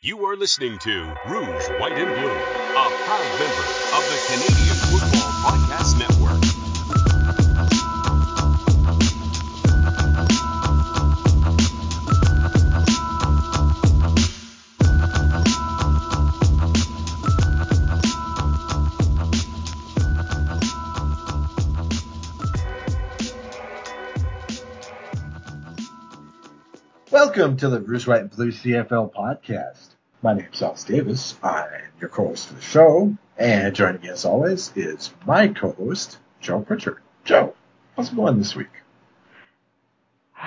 You are listening to Rouge, White, and Blue, a proud member of the Canadian Football Welcome to the Rouge White and Blue CFL podcast. My name is Alex Davis. I'm your co-host for the show, and joining me as always is my co-host Joe Pritchard. Joe, how's it going this week?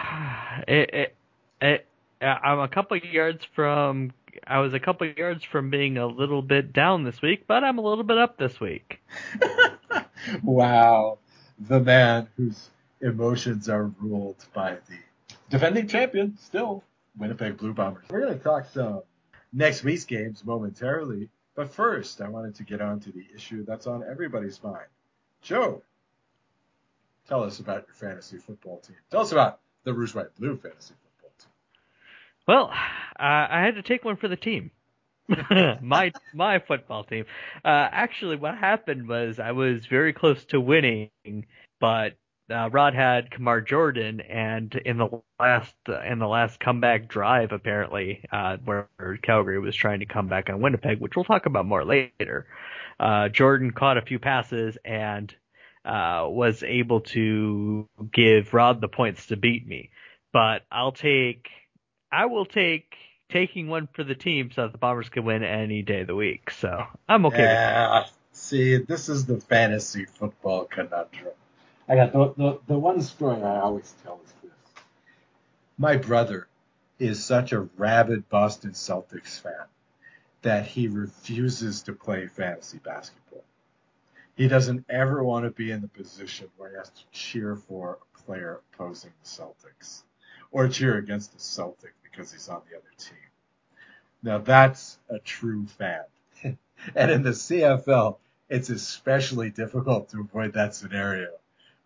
it, it, it, uh, I'm a couple yards from. I was a couple yards from being a little bit down this week, but I'm a little bit up this week. wow, the man whose emotions are ruled by the defending champion, still Winnipeg Blue Bombers. We're going to talk some next week's games momentarily, but first, I wanted to get on to the issue that's on everybody's mind. Joe, tell us about your fantasy football team. Tell us about the Rouge White Blue fantasy football team. Well, uh, I had to take one for the team. my my football team. Uh, actually, what happened was I was very close to winning, but uh, Rod had Kamar Jordan, and in the last in the last comeback drive, apparently, uh, where Calgary was trying to come back on Winnipeg, which we'll talk about more later. Uh, Jordan caught a few passes and uh, was able to give Rod the points to beat me. But I'll take, I will take taking one for the team so that the Bombers can win any day of the week. So I'm okay. Yeah, see, this is the fantasy football conundrum. I got the, the, the one story I always tell is this. My brother is such a rabid Boston Celtics fan that he refuses to play fantasy basketball. He doesn't ever want to be in the position where he has to cheer for a player opposing the Celtics or cheer against the Celtic because he's on the other team. Now that's a true fan. and in the CFL, it's especially difficult to avoid that scenario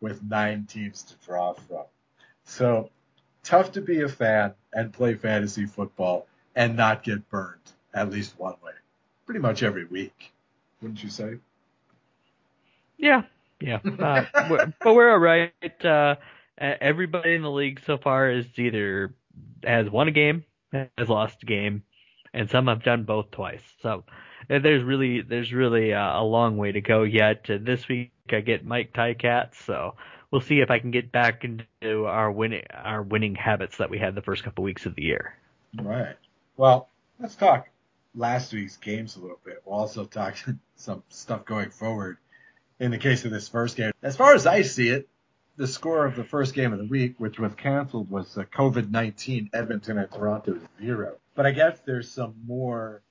with nine teams to draw from. So tough to be a fan and play fantasy football and not get burned at least one way. Pretty much every week, wouldn't you say? Yeah, yeah. Uh, we're- but we're all right. Uh, everybody in the league so far is either has won a game, has lost a game, and some have done both twice. So there's really there's really uh, a long way to go yet. Uh, this week I get Mike Tycat, so we'll see if I can get back into our winning our winning habits that we had the first couple weeks of the year. Right. Well, let's talk last week's games a little bit. We'll also talk some stuff going forward in the case of this first game. As far as I see it, the score of the first game of the week, which was canceled, was uh, COVID-19 Edmonton and Toronto zero. But I guess there's some more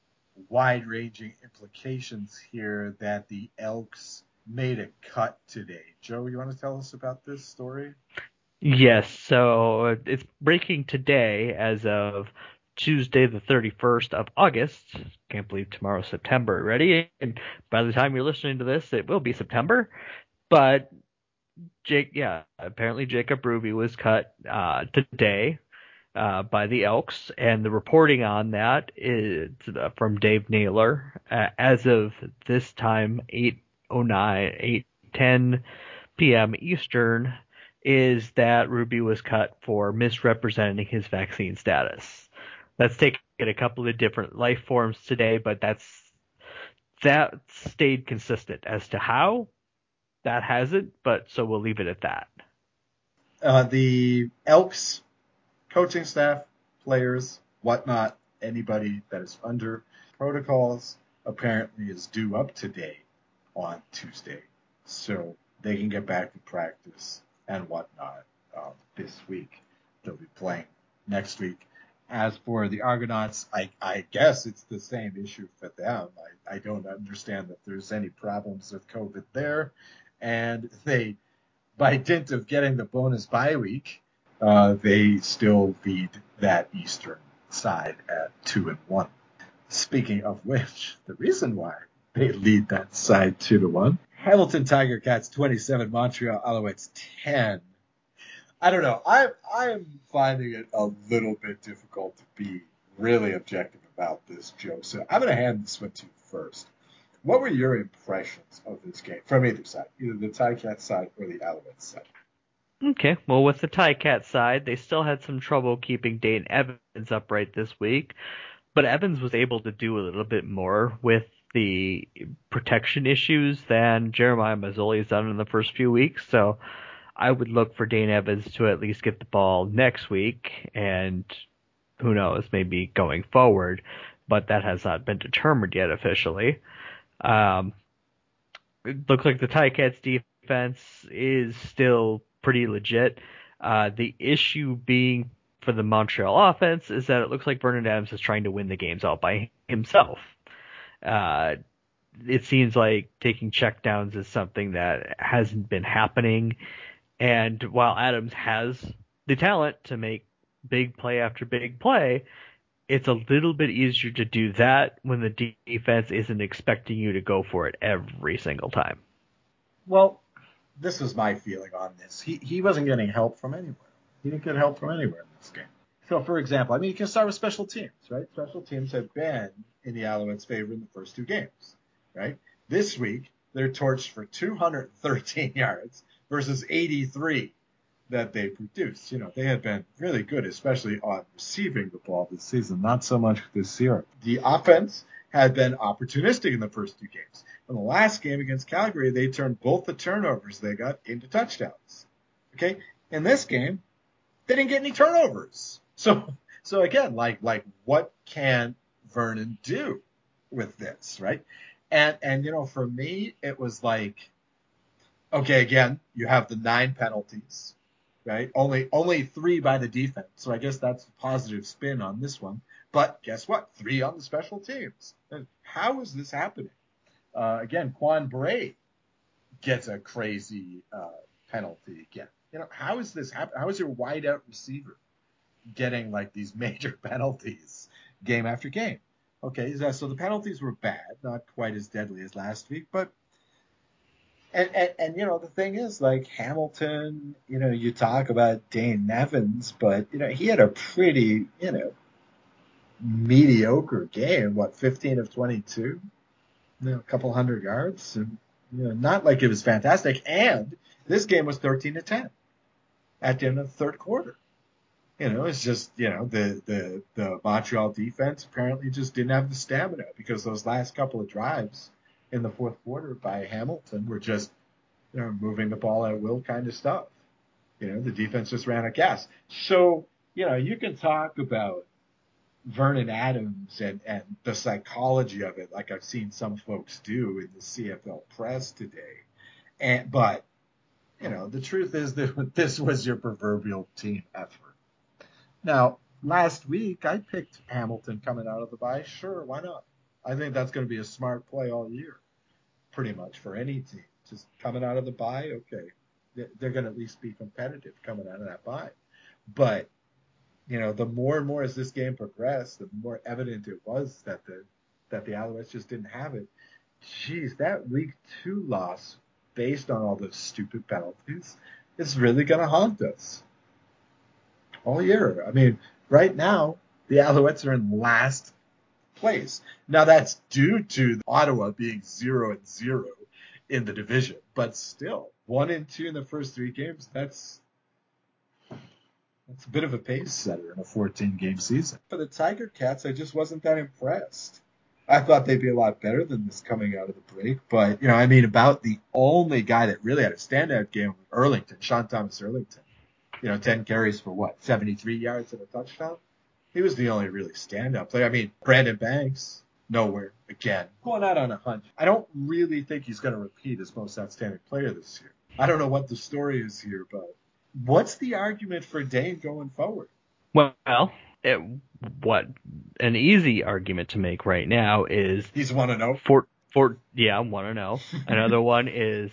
wide-ranging implications here that the Elks made a cut today. Joe, you want to tell us about this story? Yes, so uh, it's breaking today as of Tuesday, the 31st of August. Can't believe tomorrow's September already. And by the time you're listening to this, it will be September. But Jake, yeah, apparently Jacob Ruby was cut uh, today uh, by the Elks, and the reporting on that is uh, from Dave Naylor. Uh, as of this time, 8:09, 8:10 p.m. Eastern, is that Ruby was cut for misrepresenting his vaccine status. That's taken a couple of different life forms today, but that's that stayed consistent as to how that hasn't, but so we'll leave it at that. uh, the Elks coaching staff, players, whatnot, anybody that is under protocols apparently is due up today on Tuesday. So they can get back to practice and whatnot um, this week. They'll be playing next week. As for the Argonauts, I, I guess it's the same issue for them. I, I don't understand that there's any problems with COVID there. And they, by dint of getting the bonus bye week, uh, they still lead that Eastern side at two and one. Speaking of which, the reason why they lead that side two to one, Hamilton Tiger Cats 27, Montreal Alouettes 10. I don't know. I'm I'm finding it a little bit difficult to be really objective about this, Joe. So I'm going to hand this one to you first. What were your impressions of this game from either side, either the Tiger Cats side or the Alouettes side? Okay, well, with the Ticats side, they still had some trouble keeping Dane Evans upright this week, but Evans was able to do a little bit more with the protection issues than Jeremiah Masoli has done in the first few weeks. So I would look for Dane Evans to at least get the ball next week, and who knows, maybe going forward, but that has not been determined yet officially. Um, it looks like the Ticats defense is still pretty legit. Uh, the issue being for the Montreal offense is that it looks like Vernon Adams is trying to win the games all by himself. Uh, it seems like taking checkdowns is something that hasn't been happening. And while Adams has the talent to make big play after big play, it's a little bit easier to do that when the defense isn't expecting you to go for it every single time. Well, this is my feeling on this. He he wasn't getting help from anywhere. He didn't get help from anywhere in this game. So, for example, I mean, you can start with special teams, right? Special teams have been in the Alouettes' favor in the first two games, right? This week, they're torched for 213 yards versus 83 that they produced. You know, they had been really good, especially on receiving the ball this season, not so much this year. The offense had been opportunistic in the first two games. In the last game against Calgary, they turned both the turnovers they got into touchdowns. Okay? In this game, they didn't get any turnovers. So, so again, like, like what can Vernon do with this, right? And, and, you know, for me, it was like, okay, again, you have the nine penalties, right? Only, only three by the defense. So I guess that's a positive spin on this one. But guess what? Three on the special teams. How is this happening? Uh, again, Quan Bray gets a crazy uh, penalty again. You know, how is this happen? How is your wideout receiver getting like these major penalties game after game? Okay, so the penalties were bad, not quite as deadly as last week, but and, and, and you know the thing is like Hamilton, you know, you talk about Dane Evans, but you know he had a pretty you know mediocre game. What, 15 of 22? Know, a couple hundred yards, and you know, not like it was fantastic. And this game was 13 to 10 at the end of the third quarter. You know, it's just you know the the the Montreal defense apparently just didn't have the stamina because those last couple of drives in the fourth quarter by Hamilton were just you know moving the ball at will kind of stuff. You know, the defense just ran out of gas. So you know, you can talk about Vernon Adams and, and the psychology of it, like I've seen some folks do in the CFL press today. And, but, you know, the truth is that this was your proverbial team effort. Now, last week I picked Hamilton coming out of the bye. Sure, why not? I think that's going to be a smart play all year, pretty much for any team. Just coming out of the bye, okay, they're going to at least be competitive coming out of that bye. But you know, the more and more as this game progressed, the more evident it was that the that the Alouettes just didn't have it. Jeez, that week two loss based on all those stupid penalties is really going to haunt us all year. I mean, right now the Alouettes are in last place. Now that's due to Ottawa being zero and zero in the division, but still one and two in the first three games. That's it's a bit of a pace setter in a 14 game season. For the Tiger Cats, I just wasn't that impressed. I thought they'd be a lot better than this coming out of the break, but you know, I mean, about the only guy that really had a standout game was Erlington, Sean Thomas Erlington. You know, 10 carries for what, 73 yards and a touchdown. He was the only really standout player. I mean, Brandon Banks, nowhere again, going out on a hunch. I don't really think he's going to repeat as most outstanding player this year. I don't know what the story is here, but what's the argument for Dane going forward? Well, it, what an easy argument to make right now is he's one to oh? know. Four, four, yeah, one to oh. know. Another one is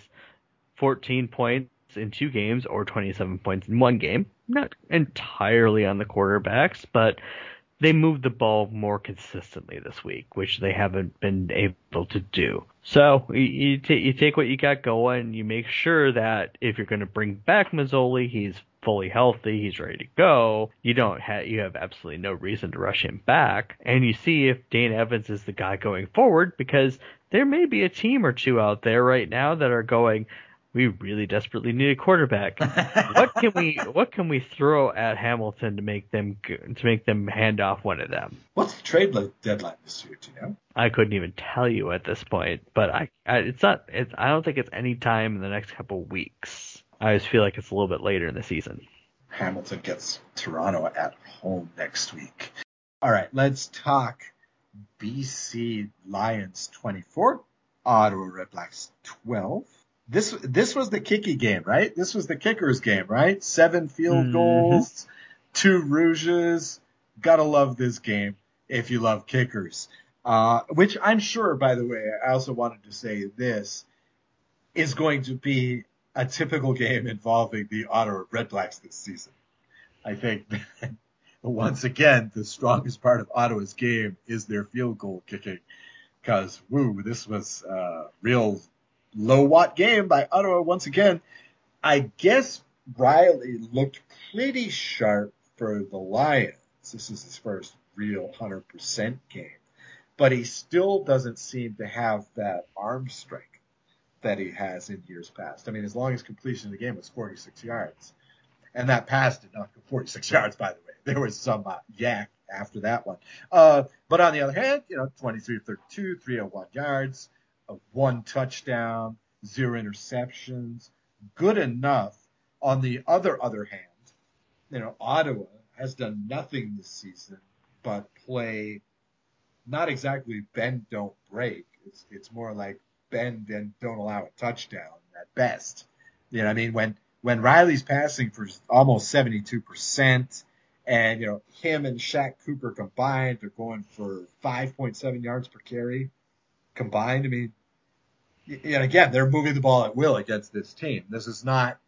14 points in two games or 27 points in one game. Not entirely on the quarterbacks, but they moved the ball more consistently this week, which they haven't been able to do. So you, you, t- you take what you got going. You make sure that if you're going to bring back Masoli, he's fully healthy, he's ready to go. You don't have you have absolutely no reason to rush him back, and you see if Dane Evans is the guy going forward because there may be a team or two out there right now that are going. We really desperately need a quarterback. what can we what can we throw at Hamilton to make them to make them hand off one of them? What's the trade deadline this year? Do you know? I couldn't even tell you at this point, but I, I it's not it's I don't think it's any time in the next couple weeks. I just feel like it's a little bit later in the season. Hamilton gets Toronto at home next week. All right, let's talk BC Lions 24, Ottawa Redblacks 12 this this was the kicky game, right? This was the kickers game, right? Seven field mm-hmm. goals, two rouges. Gotta love this game if you love kickers. Uh, which I'm sure, by the way, I also wanted to say this is going to be a typical game involving the Ottawa Redblacks this season. I think once again, the strongest part of Ottawa's game is their field goal kicking. Cause woo, this was, uh, real low watt game by Ottawa once again. I guess Reilly looked pretty sharp for the Lions. This is his first real 100% game, but he still doesn't seem to have that arm strength that he has in years past. I mean, his longest completion of the game was 46 yards. And that pass did not go 46 yards, by the way. There was some uh, yak after that one. Uh, but on the other hand, you know, 23 32, 301 yards one touchdown, zero interceptions, good enough. On the other other hand, you know, Ottawa has done nothing this season but play not exactly bend don't break. It's it's more like bend and don't allow a touchdown at best. You know, I mean when when Reilly's passing for almost seventy two percent, and you know him and Shaq Cooper combined are going for five point seven yards per carry combined. I mean, and again, they're moving the ball at will against this team. This is not.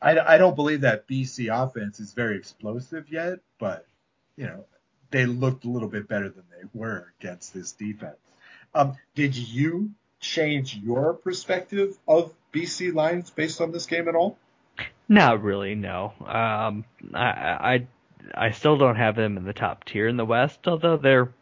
I, I don't believe that BC offense is very explosive yet, but you know they looked a little bit better than they were against this defense. Um, did you change your perspective of BC Lions based on this game at all? Not really, no. Um, I, I I still don't have them in the top tier in the West, although they're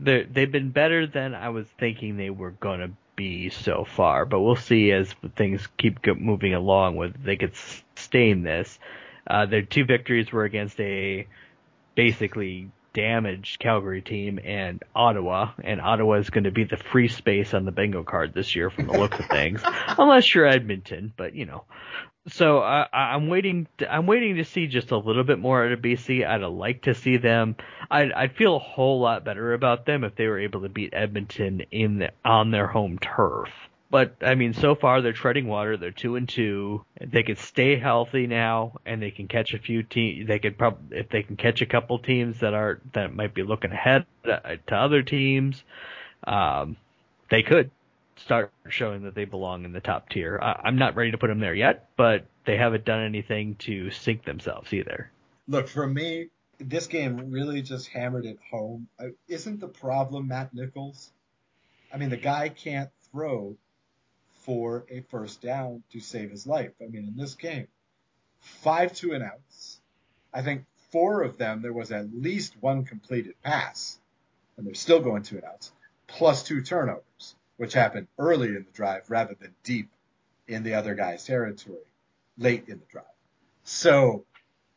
they they've been better than I was thinking they were going to be so far. But we'll see as things keep moving along whether they could sustain this. Uh, their two victories were against a basically damaged Calgary team and Ottawa, and Ottawa is going to be the free space on the bingo card this year from the looks of things, unless you're Edmonton. But you know, so uh, I'm waiting. To, I'm waiting to see just a little bit more out of BC. I'd like to see them. I'd, I'd feel a whole lot better about them if they were able to beat Edmonton in the, on their home turf. But I mean, so far they're treading water. They're two and two. They can stay healthy now, and they can catch a few teams. They could probably, if they can catch a couple teams that are that might be looking ahead to other teams, um, they could start showing that they belong in the top tier. I, am not ready to put them there yet, but they haven't done anything to sink themselves either. Look, for me, this game really just hammered it home. Isn't the problem Matt Nichols? I mean, the guy can't throw for a first down to save his life. I mean, in this game, five two and outs. I think four of them, there was at least one completed pass, and they're still going two and outs, plus two turnovers which happened early in the drive rather than deep in the other guy's territory late in the drive. So,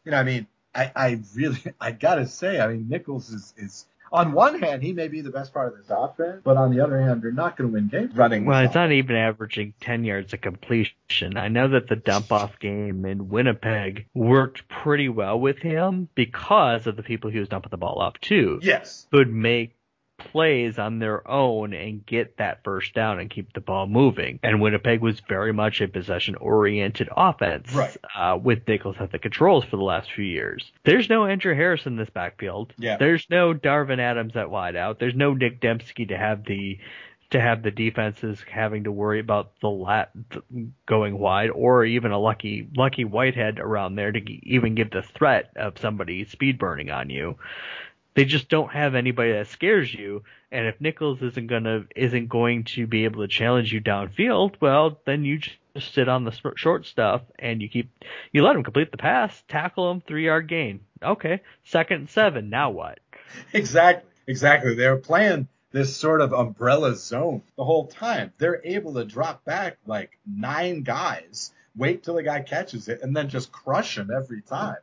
you know, I mean, I, I really, I gotta say, I mean, Nichols is, is, on one hand, he may be the best part of this offense, but on the other hand, they're not going to win games running. Well, it's not even averaging 10 yards of completion. I know that the dump off game in Winnipeg worked pretty well with him because of the people he was dumping the ball off to. Yes. Would make plays on their own and get that first down and keep the ball moving. And Winnipeg was very much a possession oriented offense right. uh, with Nichols at the controls for the last few years. There's no Andrew Harris in this backfield. Yeah. There's no Darvin Adams at wideout. There's no Nick Demski to have the to have the defenses having to worry about the lat going wide or even a lucky lucky Whitehead around there to even give the threat of somebody speed burning on you. They just don't have anybody that scares you. And if Nichols isn't gonna isn't going to be able to challenge you downfield, well, then you just sit on the short stuff and you keep you let him complete the pass, tackle him, three yard gain. Okay, second and seven. Now what? Exactly, exactly. They're playing this sort of umbrella zone the whole time. They're able to drop back like nine guys, wait till the guy catches it, and then just crush him every time.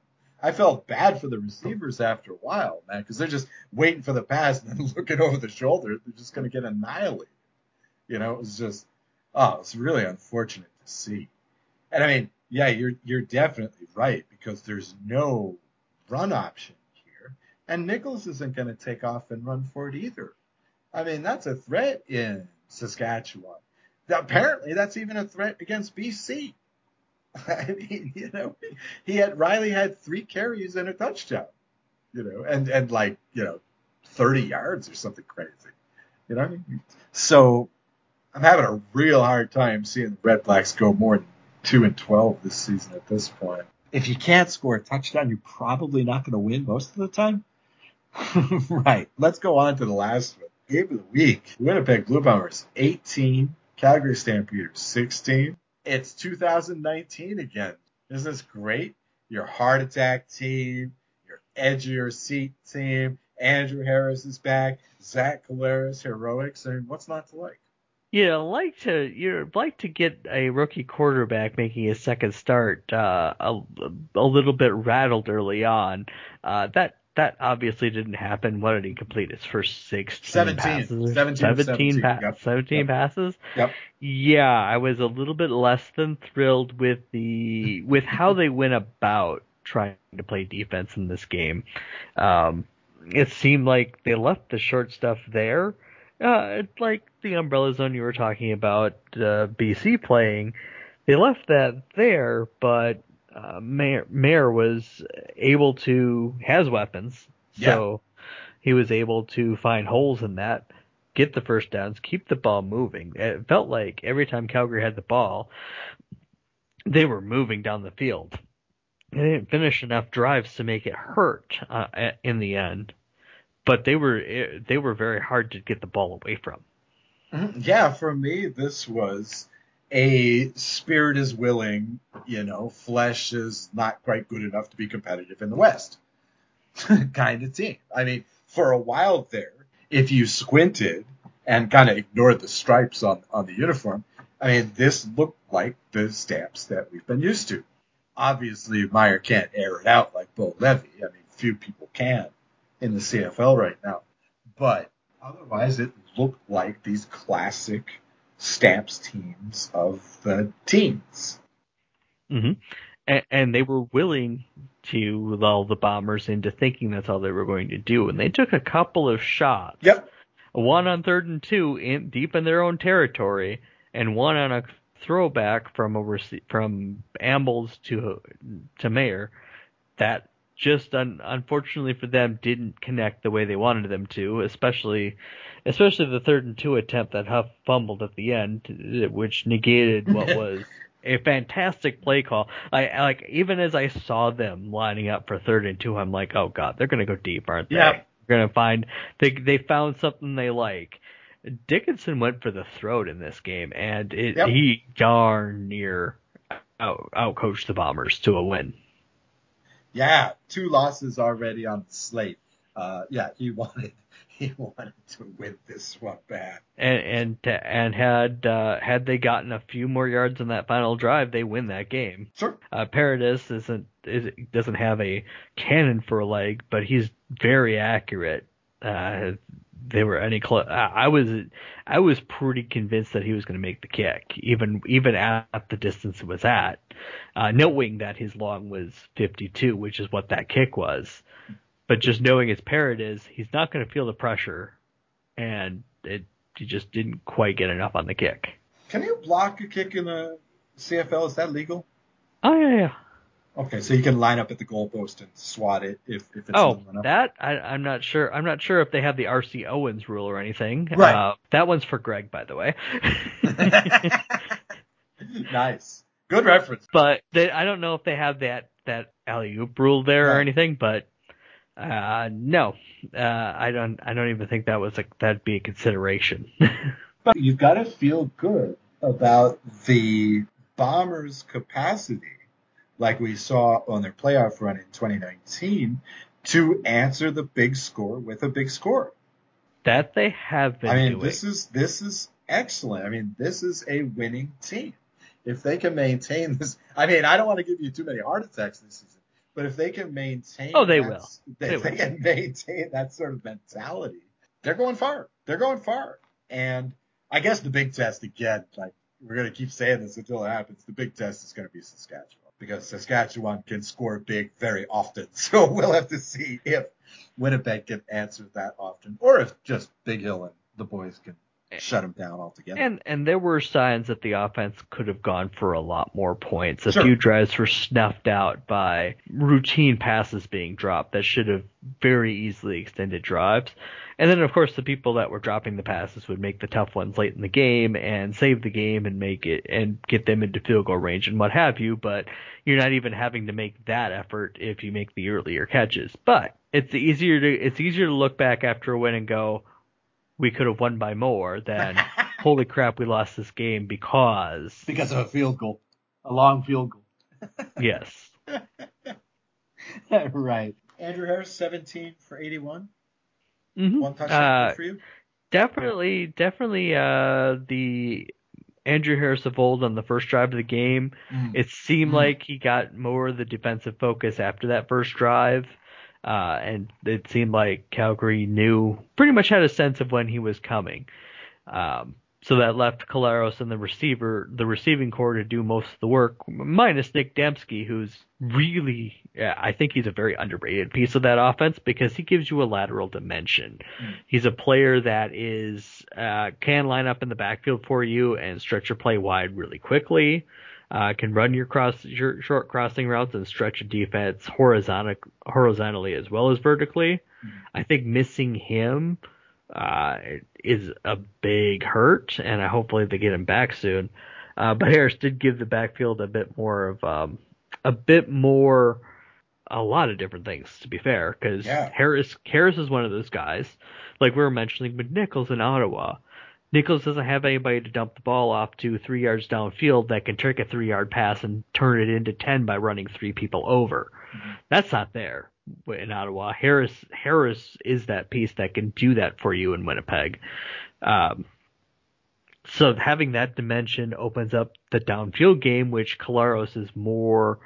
I felt bad for the receivers after a while, man, because they're just waiting for the pass and then looking over the shoulder. They're just going to get annihilated. You know, it was just, oh, it's really unfortunate to see. And I mean, yeah, you're you're definitely right because there's no run option here, and Nichols isn't going to take off and run for it either. I mean, that's a threat in Saskatchewan. Apparently, that's even a threat against BC. I mean, you know, he had Reilly had three carries and a touchdown, you know, and and like you know, thirty yards or something crazy, you know. So I'm having a real hard time seeing the Red Blacks go more than two and twelve this season at this point. If you can't score a touchdown, you're probably not going to win most of the time. right. Let's go on to the last one. Game of the week. Winnipeg Blue Bombers 18, Calgary Stampeders 16 it's 2019 again. Isn't this great? Your heart attack team, your edge of your seat team, Andrew Harris is back, Zach Collaros heroics, and what's not to like? Yeah, like to you'd like to get a rookie quarterback making his second start uh, a, a little bit rattled early on. Uh, that that obviously didn't happen. What did he complete? His first 16 17, passes? 17, 17, 17, pa- yep. 17 Yep. passes? Yep. Yeah, I was a little bit less than thrilled with the with how they went about trying to play defense in this game. Um, it seemed like they left the short stuff there. Uh, it's like the umbrella zone you were talking about, uh, BC playing. They left that there, but uh, Maier, Maier was able to has weapons, so he was able to find holes in that, get the first downs, keep the ball moving. It felt like every time Calgary had the ball, they were moving down the field. They didn't finish enough drives to make it hurt uh, in the end, but they were eh, they were very hard to get the ball away from. Mhm. Yeah, for me, this was a spirit is willing, you know, flesh is not quite good enough to be competitive in the West kind of team. I mean, for a while there, if you squinted and kind of ignored the stripes on, on the uniform, I mean, this looked like the stamps that we've been used to. Obviously, Maier can't air it out like Bo Levi. I mean, few people can in the CFL right now. But otherwise, it looked like these classic stamps teams of the teens. hmm And, and they were willing to lull the Bombers into thinking that's all they were going to do, and they took a couple of shots. Yep. One on third and two, in deep in their own territory, and one on a throwback from a rece- from Ambles to to Maier that just un- unfortunately for them didn't connect the way they wanted them to, especially especially the third and two attempt that Huff fumbled at the end, eh, which negated what was a fantastic play call. I I- like even as I saw them lining up for third and two, I'm like, oh god, they're gonna go deep, aren't they? Yeah. They're gonna find they they found something they like. Dickinson went for the throat in this game, and it, Yep. he darn near out outcoached the Bombers to a win. Yeah, two losses already on the slate. Uh, yeah, he wanted he wanted to win this one bad. And and and had uh, had they gotten a few more yards on that final drive, they win that game. Sure. Uh, Paredes isn't is, doesn't have a cannon for a leg, but he's very accurate. Uh, they were any close. I was I was pretty convinced that he was going to make the kick, even even at the distance it was at, uh, knowing that his long was 52, which is what that kick was. But just knowing it's is, he's not going to feel the pressure, and it he just didn't quite get enough on the kick. Can you block a kick in the CFL? Is that legal? Oh yeah, yeah. Okay, so you can line up at the goalpost and swat it if, if it's Oh, that I, I'm not sure. I'm not sure if they have the RC Owens rule or anything. Right. Uh, that one's for Greg, by the way. nice. Good reference. but they, I don't know if they have that that alley oop rule there or anything. But Uh, no, uh, I don't. I don't even think that was a, that'd be a consideration. but you've got to feel good about the Bombers' capacity, like we saw on their playoff run in 2019, to answer the big score with a big score. That they have been. I mean, doing. this is this is excellent. I mean, this is a winning team. If they can maintain this, I mean, I don't want to give you too many heart attacks this season, but if they can maintain, oh, they that, will. If they, they, will. can maintain that sort of mentality, they're going far. They're going far. And I guess the big test again, like we're going to keep saying this until it happens. The big test is going to be Saskatchewan because Saskatchewan can score big very often. So we'll have to see if Winnipeg can answer that often, or if just Big Hill and the boys can Eh, shut them down altogether. And and there were signs that the offense could have gone for a lot more points. A Sure. few drives were snuffed out by routine passes being dropped that should have very easily extended drives. And then of course the people that were dropping the passes would make the tough ones late in the game and save the game and make it and get them into field goal range and what have you, but you're not even having to make that effort if you make the earlier catches. But it's easier to it's easier to look back after a win and go, we could have won by more than holy crap, we lost this game because because of a field goal, a long field goal. yes. right. Andrew Harris, 17 for 81. Mhm. One touchdown Uh, for you. definitely, definitely, uh, the Andrew Harris of old on the first drive of the game. Mm. It seemed Mhm. like he got more of the defensive focus after that first drive. Uh, and it seemed like Calgary knew, pretty much had a sense of when he was coming. Um, so that left Collaros and the receiver, the receiving core to do most of the work, minus Nick Demski, who's really, yeah, I think he's a very underrated piece of that offense because he gives you a lateral dimension. Mm. He's a player that is, uh, can line up in the backfield for you and stretch your play wide really quickly. Uh, can run your cross, your short crossing routes and stretch a defense horizontal, horizontally as well as vertically. I think missing him, uh, is a big hurt, and I hopefully they get him back soon. Uh, but Harris did give the backfield a bit more of um, a bit more, a lot of different things to be fair, because Yeah. Harris Harris is one of those guys, like we were mentioning with Nichols in Ottawa. Nichols doesn't have anybody to dump the ball off to three yards downfield that can trick a three yard pass and turn it into ten by running three people over. That's not there in Ottawa. Harris Harris is that piece that can do that for you in Winnipeg. Um, so having that dimension opens up the downfield game, which Collaros is more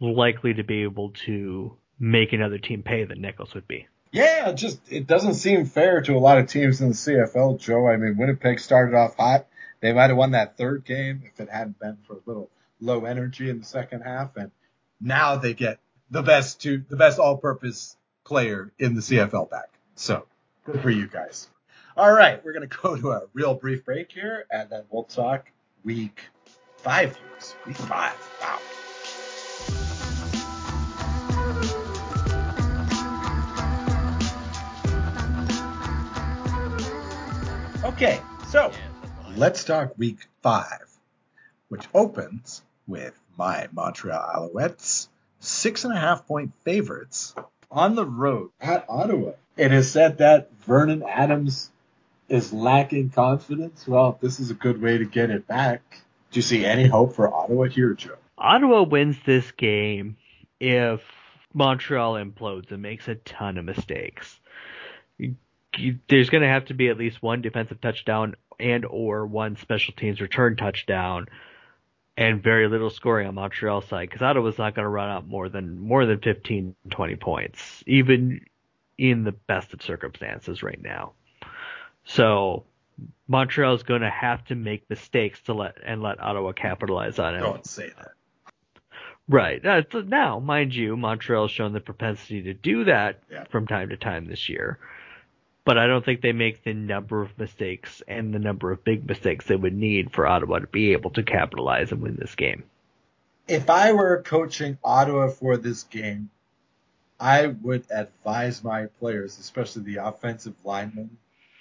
likely to be able to make another team pay than Nichols would be. Yeah, just it doesn't seem fair to a lot of teams in the CFL, Joe. I mean, Winnipeg started off hot. They might have won that third game if it hadn't been for a little low energy in the second half, and now they get the best two, the best all-purpose player in the CFL back. So good for you guys. All right, we're gonna go to a real brief break here, and then we'll talk week five. Week five. Wow. Okay, so let's talk week five, which opens with my Montreal Alouettes, six and a half point favorites on the road at Ottawa. It is said that Vernon Adams is lacking confidence. Well, this is a good way to get it back. Do you see any hope for Ottawa here, Joe? Ottawa wins this game if Montreal implodes and makes a ton of mistakes. You- There's going to have to be at least one defensive touchdown and or one special teams return touchdown and very little scoring on Montreal's side because Ottawa's not going to run out more than more than 15 20 points even in the best of circumstances right now. So Montreal's going to have to make mistakes to let and let Ottawa capitalize on it. Don't say that. Right. Uh, now, mind you, Montreal's shown the propensity to do that Yeah. from time to time this year. But I don't think they make the number of mistakes and the number of big mistakes they would need for Ottawa to be able to capitalize and win this game. If I were coaching Ottawa for this game, I would advise my players, especially the offensive linemen,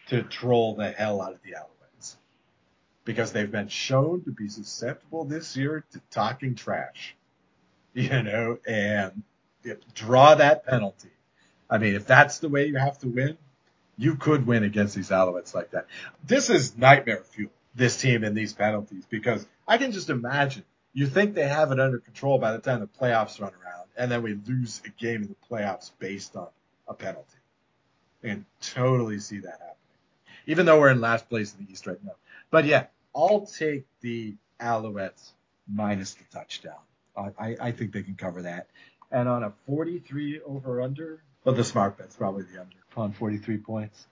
to troll the hell out of the Alouettes. Because they've been shown to be susceptible this year to talking trash. You know, and draw that penalty. I mean, if that's the way you have to win, you could win against these Alouettes like that. This is nightmare fuel, this team and these penalties, because I can just imagine you think they have it under control by the time the playoffs run around, and then we lose a game in the playoffs based on a penalty. And totally see that happening. Even though we're in last place in the East right now. But yeah, I'll take the Alouettes minus the touchdown. I, I think they can cover that. And on a 43 over under, but the smart bet's probably the under on 43 points.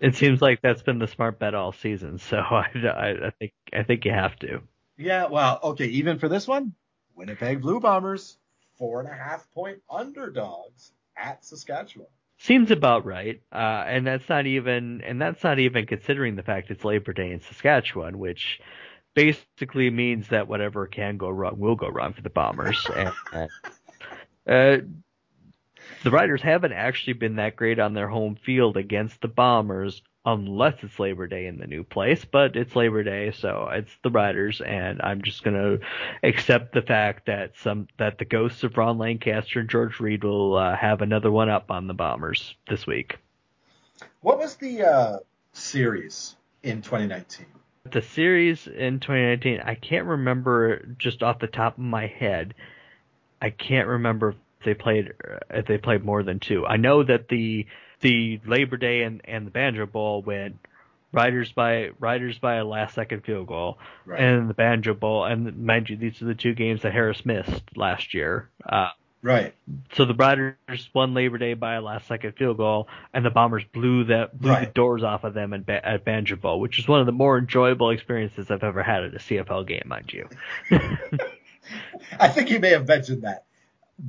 It seems like that's been the smart bet all season, so I, I, I think I think you have to. Yeah, well, okay, even for this one, Winnipeg Blue Bombers, four and a half point underdogs at Saskatchewan. Seems about right, uh, and that's not even and that's not even considering the fact it's Labor Day in Saskatchewan, which basically means that whatever can go wrong will go wrong for the Bombers. and, uh, the Riders haven't actually been that great on their home field against the Bombers unless it's Labor Day in the new place, but it's Labor Day, so it's the Riders, and I'm just gonna accept the fact that some that the ghosts of Ron Lancaster and George Reed will uh, have another one up on the Bombers this week. What was the uh, series in 2019? The series in 2019, I can't remember just off the top of my head. I can't remember they played if they played more than two. I know that the the Labor Day and, and the Banjo Bowl went Riders by Riders by a last second field goal, right. and the Banjo Bowl. And mind you, these are the two games that Harris missed last year. Uh, right. So the Riders won Labor Day by a last second field goal, and the Bombers blew that blew right. the doors off of them at, at Banjo Bowl, which is one of the more enjoyable experiences I've ever had at a CFL game, mind you. I think you may have mentioned that.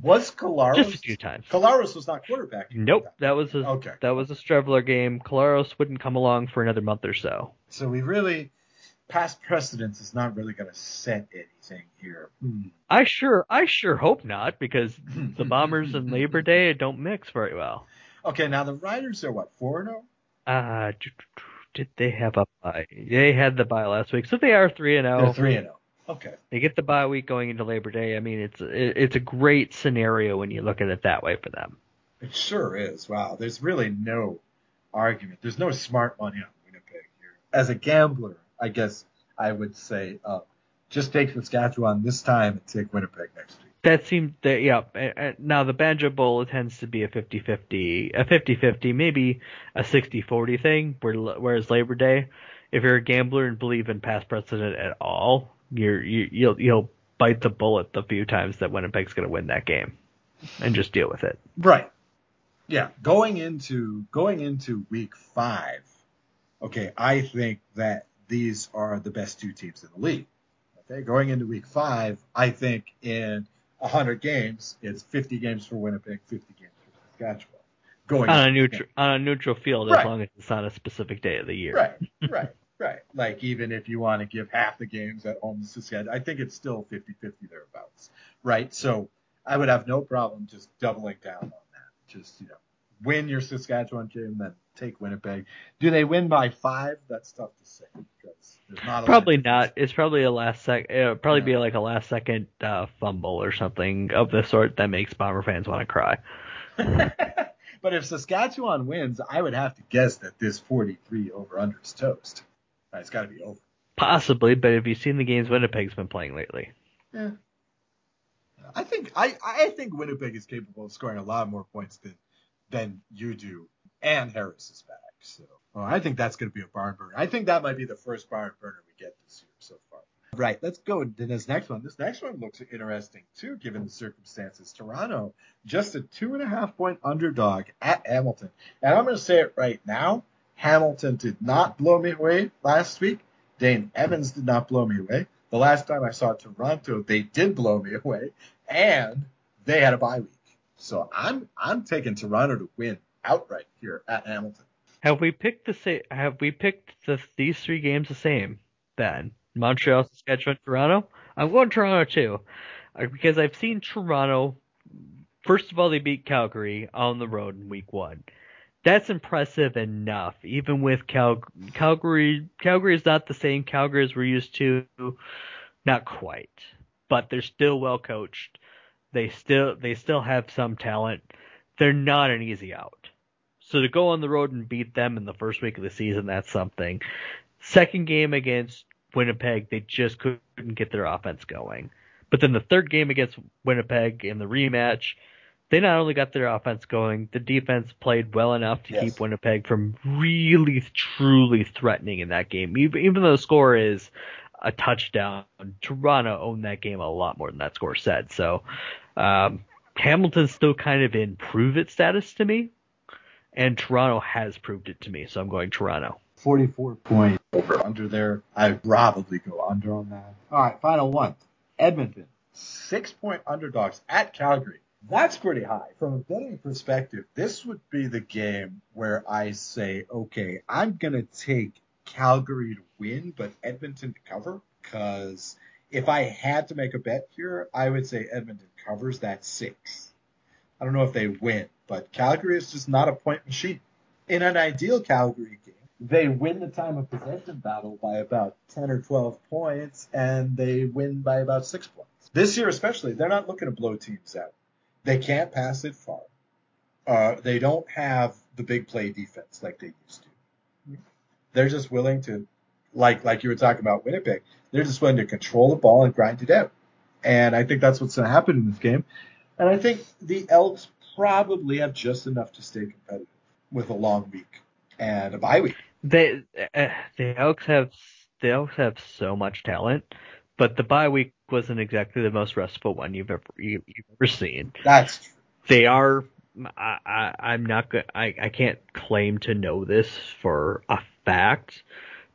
Was Collaros just a few times? Collaros was not quarterback. Nope, that was a okay. that was a Streveler game. Collaros wouldn't come along for another month or so. So we really past precedence is not really going to set anything here. I sure I sure hope not because the Bombers and Labor Day don't mix very well. Okay, now the Riders are what four zero? Oh? Uh, did they have a bye? They had the bye last week, so they are three and zero. They're three and zero. Okay. They get the bye week going into Labor Day. I mean, it's it's a great scenario when you look at it that way for them. It sure is. Wow. There's really no argument. There's no smart money on Winnipeg here. As a gambler, I guess I would say uh, just take Saskatchewan this time and take Winnipeg next week. That seems that yeah. Now the Banjo Bowl tends to be a 50-50, a 50-50, maybe a 60-40 thing. Whereas Labor Day, if you're a gambler and believe in past precedent at all, you're you, you'll you'll bite the bullet the few times that Winnipeg's going to win that game, and just deal with it. Right. Yeah. Going into going into week five, okay, I think that these are the best two teams in the league. Okay, going into week five, I think in 100 games, it's 50 games for Winnipeg, 50 games for Saskatchewan. Going on a neutral on a neutral field, right. as long as it's not a specific day of the year. Right. Right. Right. Like even if you want to give half the games at home to Saskatchewan, I think it's still 50-50 thereabouts. Right. So I would have no problem just doubling down on that. Just, you know, win your Saskatchewan game, then take Winnipeg. Do they win by five? That's tough to say because not probably not. It's probably a last sec. It'll probably yeah. be like a last second uh, fumble or something of the sort that makes Bomber fans want to cry. but if Saskatchewan wins, I would have to guess that this 43 over under is toast. It's got to be over. Possibly, but have you seen the games Winnipeg's been playing lately? Yeah. I think I, I think Winnipeg is capable of scoring a lot more points than than you do, and Harris is back. So well, I think that's going to be a barn burner. I think that might be the first barn burner we get this year so far. Right. Let's go to this next one. This next one looks interesting too, given the circumstances. Toronto, just a two and a half point underdog at Hamilton, and I'm going to say it right now. Hamilton did not blow me away last week. Dane Evans did not blow me away. The last time I saw Toronto, they did blow me away, and they had a bye week. So I'm I'm taking Toronto to win outright here at Hamilton. Have we picked the same? Have we picked the, these three games the same? Then Montreal, Saskatchewan, Toronto. I'm going Toronto too, uh, because I've seen Toronto. First of all, they beat Calgary on the road in Week One that's impressive enough. Even with Cal- Calgary, Calgary is not the same Calgary as we're used to. Not quite, but they're still well coached. They still they still have some talent. they're not an easy out. So to go on the road and beat them in the first week of the season, that's something. Second game against Winnipeg, they just couldn't get their offense going. But then the third game against Winnipeg in the rematch, they not only got their offense going, the defense played well enough to Yes. keep Winnipeg from really, truly threatening in that game. Even, even though the score is a touchdown, Toronto owned that game a lot more than that score said. So um, Hamilton's still kind of in prove it status to me, and Toronto has proved it to me. So I'm going Toronto. 44 point over under there. I'd probably go under on that. All right, final one. Edmonton, six point underdogs at Calgary. That's pretty high. From a betting perspective, this would be the game where I say, okay, I'm going to take Calgary to win, but Edmonton to cover. Because if I had to make a bet here, I would say Edmonton covers that six. I don't know if they win, but Calgary is just not a point machine. In an ideal Calgary game, they win the time of possession battle by about 10 or 12 points, and they win by about six points. This year, especially, they're not looking to blow teams out. They can't pass it far. Uh, they don't have the big play defense like they used to. They're just willing to, like like you were talking about Winnipeg, they're just willing to control the ball and grind it out. And I think that's what's going to happen in this game. And I think the Elks probably have just enough to stay competitive with a long week and a bye week. They uh, the Elks have the Elks have so much talent, but the bye week wasn't exactly the most restful one you've ever you, you've ever seen. That's true. They are. I, I I'm not good. I I can't claim to know this for a fact,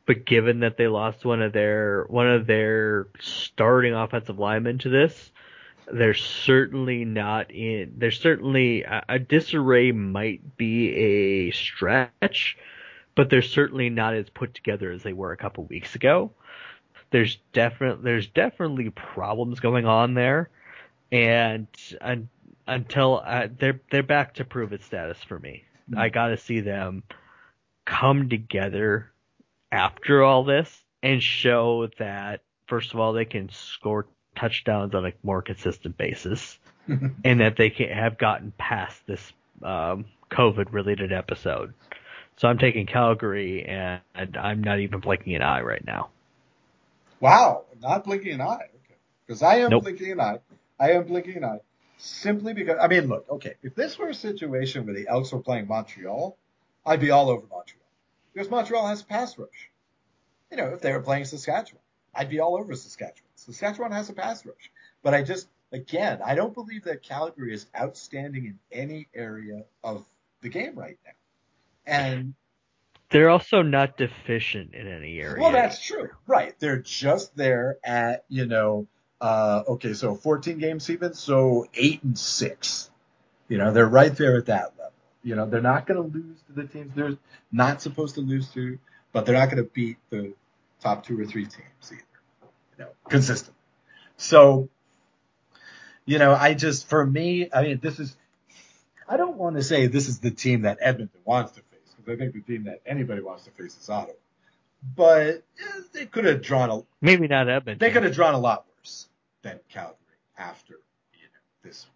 but given that they lost one of their one of their starting offensive linemen to this, they're certainly not in. They're certainly a, a disarray might be a stretch, but they're certainly not as put together as they were a couple weeks ago. There's definitely there's definitely problems going on there, and un, until uh, they're they're back to prove it status for me. I got to see them come together after all this and show that first of all they can score touchdowns on a more consistent basis, and that they can have gotten past this um, COVID related episode. So I'm taking Calgary, and, and I'm not even blinking an eye right now. Wow, not blinking an eye. Okay. Because I am Nope. blinking an eye. I am blinking an eye. Simply because, I mean, look, okay, if this were a situation where the Elks were playing Montreal, I'd be all over Montreal. Because Montreal has a pass rush. You know, if they were playing Saskatchewan, I'd be all over Saskatchewan. Saskatchewan has a pass rush. But I just, again, I don't believe that Calgary is outstanding in any area of the game right now. And They're also not deficient in any area. well, that's true. Right. They're just there at, you know, uh, okay, so 14 games even, so eight and six. You know, they're right there at that level. You know, they're not going to lose to the teams they're not supposed to lose to, but they're not going to beat the top two or three teams either. You know, consistent. So, you know, I just, for me, I mean, this is, I don't want to say this is the team that Edmonton wants to because I think the team that anybody wants to face is Ottawa. But they could have drawn a, Maybe not Edmonton. they could have drawn a lot worse than Calgary after, you know, this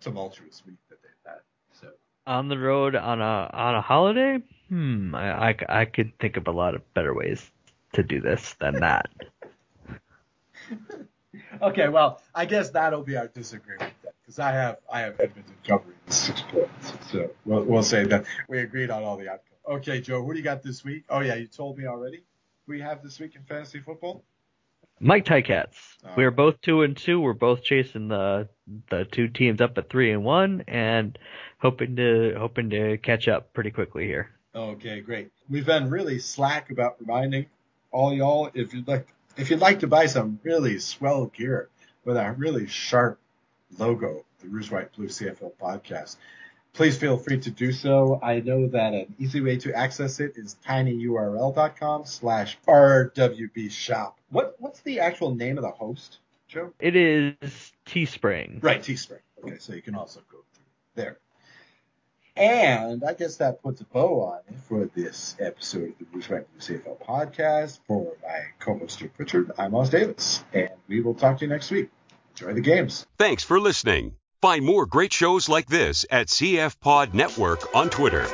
tumultuous week that they've had. So, on the road on a on a holiday. Hmm, I, I, I could think of a lot of better ways to do this than that. okay, well, I guess that'll be our disagreement then, because I have I have Edmonton covering the six points. So we'll we'll say that we agreed on all the outcomes. Okay, Joe, who do you got this week? Oh yeah, you told me already. We have this week in fantasy football? Mike Ticats. Oh. We are both two and two. We're both chasing the the two teams up at three and one, and hoping to hoping to catch up pretty quickly here. Okay, great. We've been really slack about reminding all y'all if you'd like if you'd like to buy some really swell gear with a really sharp logo, the Rouge White Blue CFL podcast, please feel free to do so. I know that an easy way to access it is tinyurl.com slash RWB shop. What what's the actual name of the host, Joe? It is Teespring. Right, Teespring. Okay, so you can also go through there. And I guess that puts a bow on it for this episode of the Rouge White Blue CFL podcast. For my co-host Joe Pritchard, I'm Os Davis, and we will talk to you next week. Enjoy the games. Thanks for listening. Find more great shows like this at CF Pod Network on Twitter.